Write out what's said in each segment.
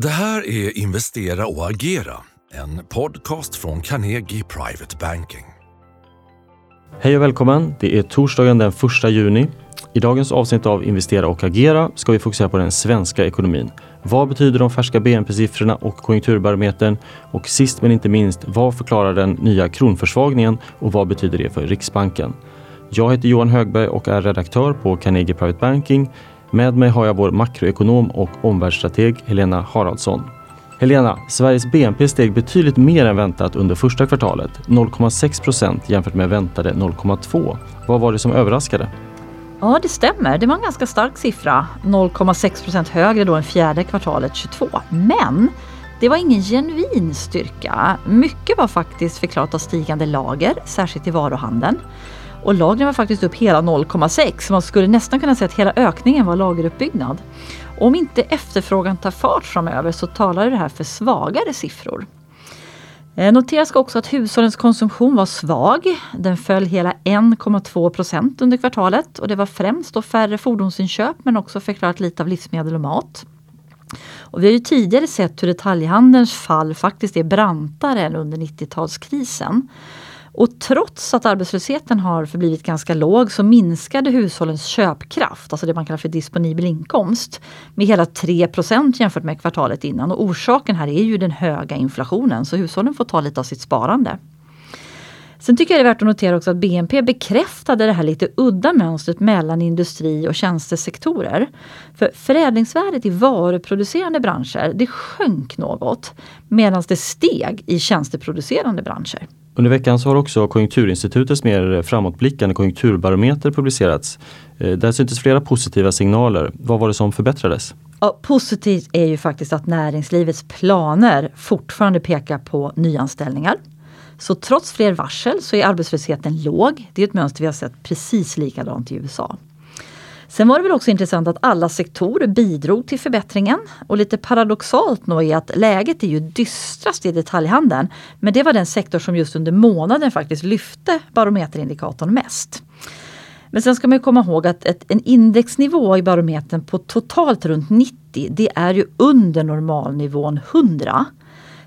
Det här är Investera och agera, en podcast från Carnegie Private Banking. Hej och välkommen! Det är torsdagen den 1 juni. I dagens avsnitt av Investera och agera ska vi fokusera på den svenska ekonomin. Vad betyder de färska BNP-siffrorna och konjunkturbarometern? Och sist men inte minst, vad förklarar den nya kronförsvagningen och vad betyder det för Riksbanken? Jag heter Johan Högberg och är redaktör på Carnegie Private Banking. Med mig har jag vår makroekonom och omvärldsstrateg Helena Haraldsson. Helena, Sveriges BNP steg betydligt mer än väntat under första kvartalet, 0,6 procent jämfört med väntade 0,2. Vad var det som överraskade? Ja, det stämmer. Det var en ganska stark siffra. 0,6 procent högre då än fjärde kvartalet 22. Men det var ingen genuin styrka. Mycket var faktiskt förklarat av stigande lager, särskilt i varuhandeln. Och lagren var faktiskt upp hela 0,6 man skulle nästan kunna säga att hela ökningen var lageruppbyggnad. Om inte efterfrågan tar fart framöver så talar det här för svagare siffror. Eh, noteras ska också att hushållens konsumtion var svag. Den föll hela 1,2 procent under kvartalet och det var främst då färre fordonsinköp men också förklarat lite av livsmedel och mat. Och vi har ju tidigare sett hur detaljhandelns fall faktiskt är brantare än under 90-talskrisen. Och trots att arbetslösheten har förblivit ganska låg så minskade hushållens köpkraft, alltså det man kallar för disponibel inkomst, med hela 3% jämfört med kvartalet innan. Och orsaken här är ju den höga inflationen så hushållen får ta lite av sitt sparande. Sen tycker jag det är värt att notera också att BNP bekräftade det här lite udda mönstret mellan industri och tjänstesektorer. För förädlingsvärdet i varuproducerande branscher det sjönk något medan det steg i tjänsteproducerande branscher. Under veckan så har också Konjunkturinstitutets mer framåtblickande konjunkturbarometer publicerats. Eh, där syntes flera positiva signaler. Vad var det som förbättrades? Ja, positivt är ju faktiskt att näringslivets planer fortfarande pekar på nyanställningar. Så trots fler varsel så är arbetslösheten låg. Det är ett mönster vi har sett precis likadant i USA. Sen var det väl också intressant att alla sektorer bidrog till förbättringen. Och lite paradoxalt nog är att läget är ju dystrast i detaljhandeln. Men det var den sektor som just under månaden faktiskt lyfte barometerindikatorn mest. Men sen ska man komma ihåg att ett, en indexnivå i barometern på totalt runt 90 det är ju under normalnivån 100.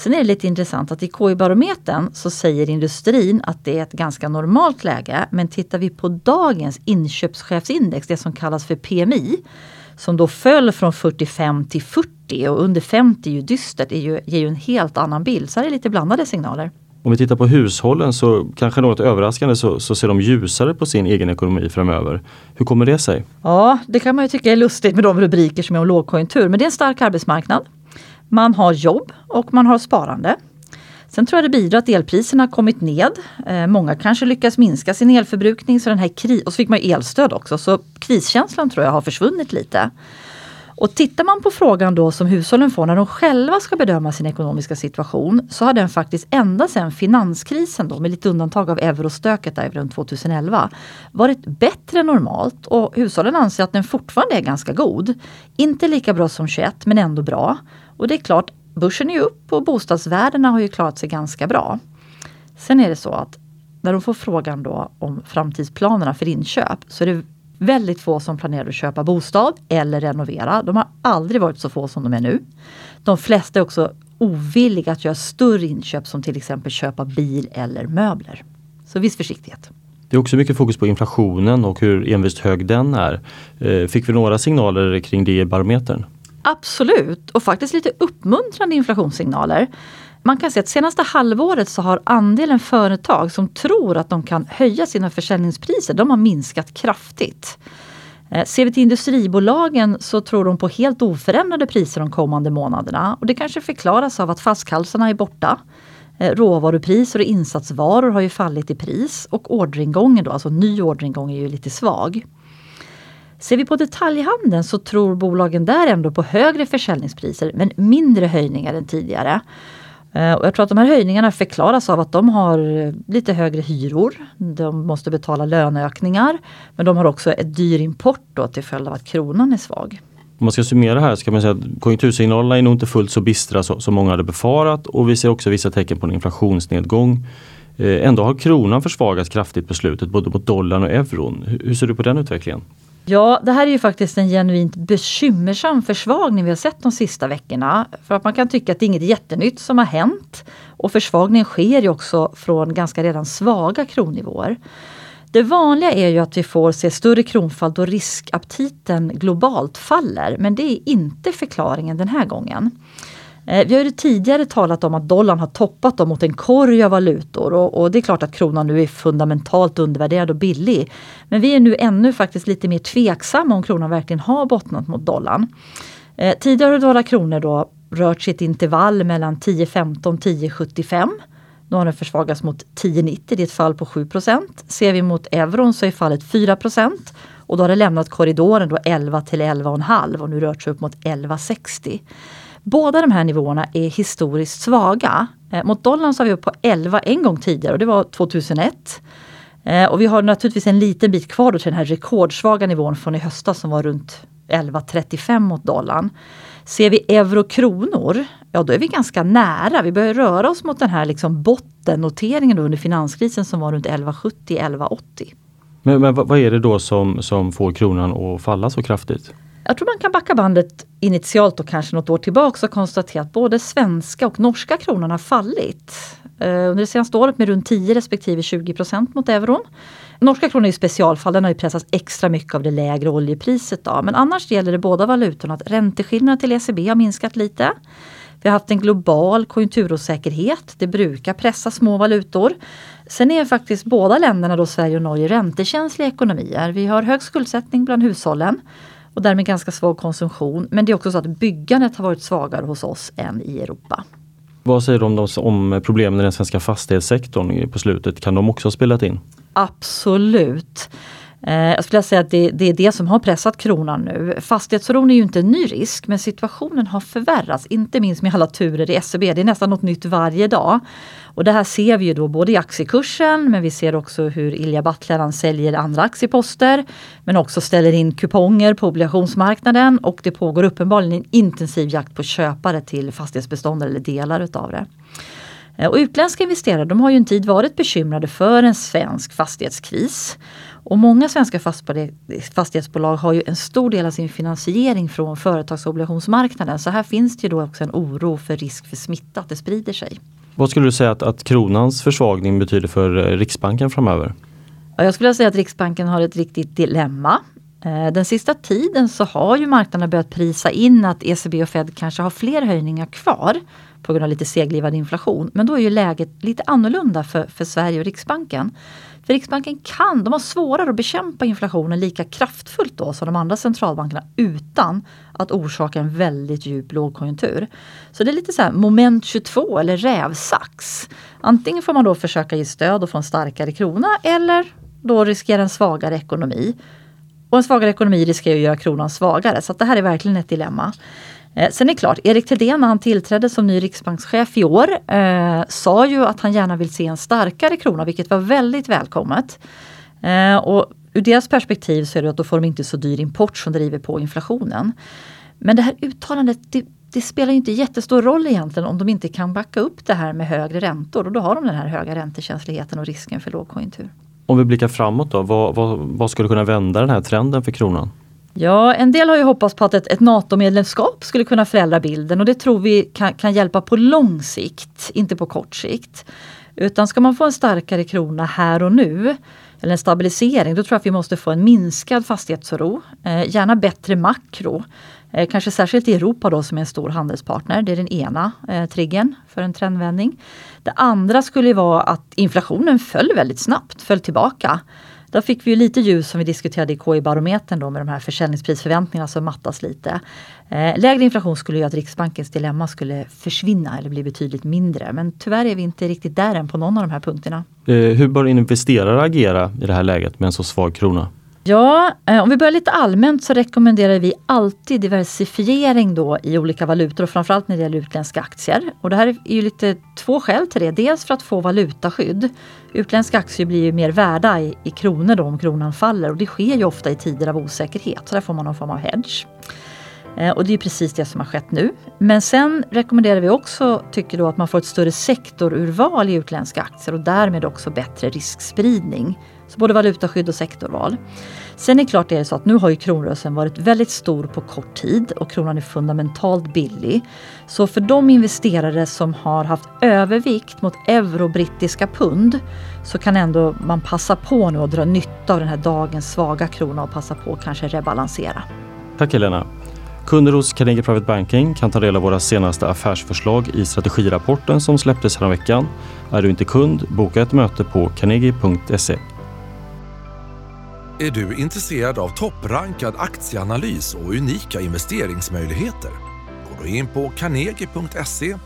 Sen är det lite intressant att i KI-barometern så säger industrin att det är ett ganska normalt läge. Men tittar vi på dagens inköpschefsindex, det som kallas för PMI, som då föll från 45 till 40 och under 50 är ju dystert, är ju, ger ju en helt annan bild. Så här är det lite blandade signaler. Om vi tittar på hushållen så kanske något överraskande så, så ser de ljusare på sin egen ekonomi framöver. Hur kommer det sig? Ja, det kan man ju tycka är lustigt med de rubriker som är om lågkonjunktur. Men det är en stark arbetsmarknad. Man har jobb och man har sparande. Sen tror jag det bidrar att elpriserna har kommit ned. Eh, många kanske lyckas minska sin elförbrukning. Så den här kri- och så fick man elstöd också, så kriskänslan tror jag har försvunnit lite. Och tittar man på frågan då som hushållen får när de själva ska bedöma sin ekonomiska situation så har den faktiskt ända sedan finanskrisen då med lite undantag av eurostöket där runt 2011 varit bättre än normalt och hushållen anser att den fortfarande är ganska god. Inte lika bra som 21 men ändå bra. Och det är klart, börsen är upp och bostadsvärdena har ju klarat sig ganska bra. Sen är det så att när de får frågan då om framtidsplanerna för inköp så är det väldigt få som planerar att köpa bostad eller renovera. De har aldrig varit så få som de är nu. De flesta är också ovilliga att göra större inköp som till exempel köpa bil eller möbler. Så viss försiktighet. Det är också mycket fokus på inflationen och hur envist hög den är. Eh, fick vi några signaler kring det i barometern? Absolut, och faktiskt lite uppmuntrande inflationssignaler. Man kan se att senaste halvåret så har andelen företag som tror att de kan höja sina försäljningspriser, de har minskat kraftigt. Eh, ser vi till industribolagen så tror de på helt oförändrade priser de kommande månaderna. Och det kanske förklaras av att flaskhalsarna är borta. Eh, råvarupriser och insatsvaror har ju fallit i pris och orderingången, då, alltså ny orderingång, är ju lite svag. Ser vi på detaljhandeln så tror bolagen där ändå på högre försäljningspriser men mindre höjningar än tidigare. Eh, och jag tror att de här höjningarna förklaras av att de har eh, lite högre hyror. De måste betala löneökningar. Men de har också ett dyr import då till följd av att kronan är svag. Om man ska summera här så kan man säga att konjunktursignalerna är nog inte fullt så bistra som många hade befarat och vi ser också vissa tecken på en inflationsnedgång. Eh, ändå har kronan försvagats kraftigt på slutet både mot dollarn och euron. Hur ser du på den utvecklingen? Ja, det här är ju faktiskt en genuint bekymmersam försvagning vi har sett de sista veckorna. För att man kan tycka att det är inget jättenytt som har hänt. Och försvagningen sker ju också från ganska redan svaga kronnivåer. Det vanliga är ju att vi får se större kronfall då riskaptiten globalt faller. Men det är inte förklaringen den här gången. Eh, vi har ju tidigare talat om att dollarn har toppat dem mot en korg av valutor och, och, det är klart att kronan nu är fundamentalt undervärderad och billig. Men vi är nu ännu faktiskt lite mer tveksamma om kronan verkligen har bottnat mot dollarn. Eh, tidigare har dollar kronor då rört sig i ett intervall mellan 10,15 10,75. Nu har den försvagats mot 10,90, det är ett fall på 7% Ser vi mot euron så är fallet 4% och då har det lämnat korridoren då 11 till 11,5 och nu rört sig upp mot 11,60. Båda de här nivåerna är historiskt svaga. Eh, mot dollarn så har vi upp på 11 en gång tidigare och det var 2001. Eh, och vi har naturligtvis en liten bit kvar till den här rekordsvaga nivån från i höstas som var runt 11,35 mot dollarn. Ser vi euro-kronor, ja då är vi ganska nära. Vi börjar röra oss mot den här liksom bottennoteringen under finanskrisen som var runt 11,70-11,80. Men, men vad är det då som, som får kronan att falla så kraftigt? Jag tror man kan backa bandet initialt och kanske något år tillbaka och konstatera att både svenska och norska kronan har fallit. Eh, under det senaste året med runt 10 respektive 20 procent mot euron. Norska kronan är ju specialfall, den har ju pressats extra mycket av det lägre oljepriset. Då. Men annars gäller det båda valutorna att ränteskillnaden till ECB har minskat lite. Vi har haft en global konjunkturosäkerhet. Det brukar pressa små valutor. Sen är faktiskt båda länderna, då Sverige och Norge, räntekänsliga ekonomier. Vi har hög skuldsättning bland hushållen och därmed ganska svag konsumtion. Men det är också så att byggandet har varit svagare hos oss än i Europa. Vad säger du om, om problemen i den svenska fastighetssektorn på slutet? Kan de också ha spelat in? Absolut. Eh, jag skulle säga att det, det, är det som har pressat kronan nu. Fastighetsoron är ju inte en ny risk men situationen har förvärrats, inte minst med alla turer i SEB. Det är nästan något nytt varje dag. Och det här ser vi ju då både i aktiekursen men vi ser också hur Ilja Batljan säljer andra aktieposter. Men också ställer in kuponger på obligationsmarknaden och det pågår uppenbarligen en intensiv jakt på köpare till fastighetsbestånd eller delar utav det. Eh, och utländska investerare de har ju en tid varit bekymrade för en svensk fastighetskris. Och många svenska fastighetsbolag har ju en stor del av sin finansiering från företagsobligationsmarknaden. Så här finns det ju då också en oro för risk för smitta, att det sprider sig. Vad skulle du säga att, att kronans försvagning betyder för eh, Riksbanken framöver? Jag skulle säga att Riksbanken har ett riktigt dilemma. Eh, den sista tiden så har ju marknaderna börjat prisa in att ECB och Fed kanske har fler höjningar kvar på grund av lite seglivad inflation. Men då är ju läget lite annorlunda för, för Sverige och Riksbanken. För Riksbanken kan, de har svårare att bekämpa inflationen lika kraftfullt då som de andra centralbankerna utan att orsaka en väldigt djup lågkonjunktur. Så det är lite så här moment 22 eller rävsax. Antingen får man då försöka ge stöd och få en starkare krona eller då riskera en svagare ekonomi. Och en svagare ekonomi riskerar att göra kronan svagare så det här är verkligen ett dilemma. Eh, sen är det klart, Erik Thedéen när han tillträdde som ny riksbankschef i år eh, sa ju att han gärna vill se en starkare krona vilket var väldigt välkommet. Eh, och ur deras perspektiv så är det att då får de inte så dyr import som driver på inflationen. Men det här uttalandet det, det spelar inte jättestor roll egentligen om de inte kan backa upp det här med högre räntor och då har de den här höga räntekänsligheten och risken för lågkonjunktur. Om vi blickar framåt då, vad, vad, vad skulle kunna vända den här trenden för kronan? Ja, en del har ju hoppats på att ett, ett NATO-medlemskap skulle kunna förändra bilden och det tror vi kan, kan hjälpa på lång sikt, inte på kort sikt. Utan ska man få en starkare krona här och nu, eller en stabilisering, då tror jag att vi måste få en minskad fastighetsoro. Eh, gärna bättre makro. Eh, kanske särskilt i Europa då som är en stor handelspartner. Det är den ena eh, triggern för en trendvändning. Det andra skulle vara att inflationen föll väldigt snabbt, föll tillbaka. Då fick vi ju lite ljus som vi diskuterade i KI-barometern då med de här försäljningsprisförväntningarna som mattas lite. Eh, lägre inflation skulle göra att Riksbankens dilemma skulle försvinna eller bli betydligt mindre. Men tyvärr är vi inte riktigt där än på någon av de här punkterna. Eh, hur bör investerare agera i det här läget med en så svag krona? Ja, eh, om vi börjar lite allmänt så rekommenderar vi alltid diversifiering då i olika valutor och framförallt när det gäller utländska aktier. Och det här är ju lite två skäl till det. Dels för att få valutaskydd. Utländska aktier blir ju mer värda i, i kronor då om kronan faller och det sker ju ofta i tider av osäkerhet. Så där får man någon form av hedge. Eh, och det är precis det som har skett nu. Men sen rekommenderar vi också, tycker då, att man får ett större sektorurval i utländska aktier och därmed också bättre riskspridning så både valutaskydd och sektorval. Sen är det klart är så att nu har ju kronrörelsen varit väldigt stor på kort tid och kronan är fundamentalt billig. Så för de investerare som har haft övervikt mot euro och brittiska pund så kan ändå man passa på nu och dra nytta av den här dagens svaga krona och passa på att kanske rebalansera. Tack Helena. Kunder hos Carnegie Private Banking kan ta del av våra senaste affärsförslag i strategirapporten som släpptes häromveckan. Är du inte kund, boka ett möte på carnegie.se. Är du intresserad av topprankad aktieanalys och unika investeringsmöjligheter? Gå då in på carnegie.se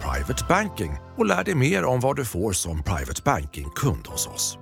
privatebanking och lär dig mer om vad du får som private banking-kund hos oss.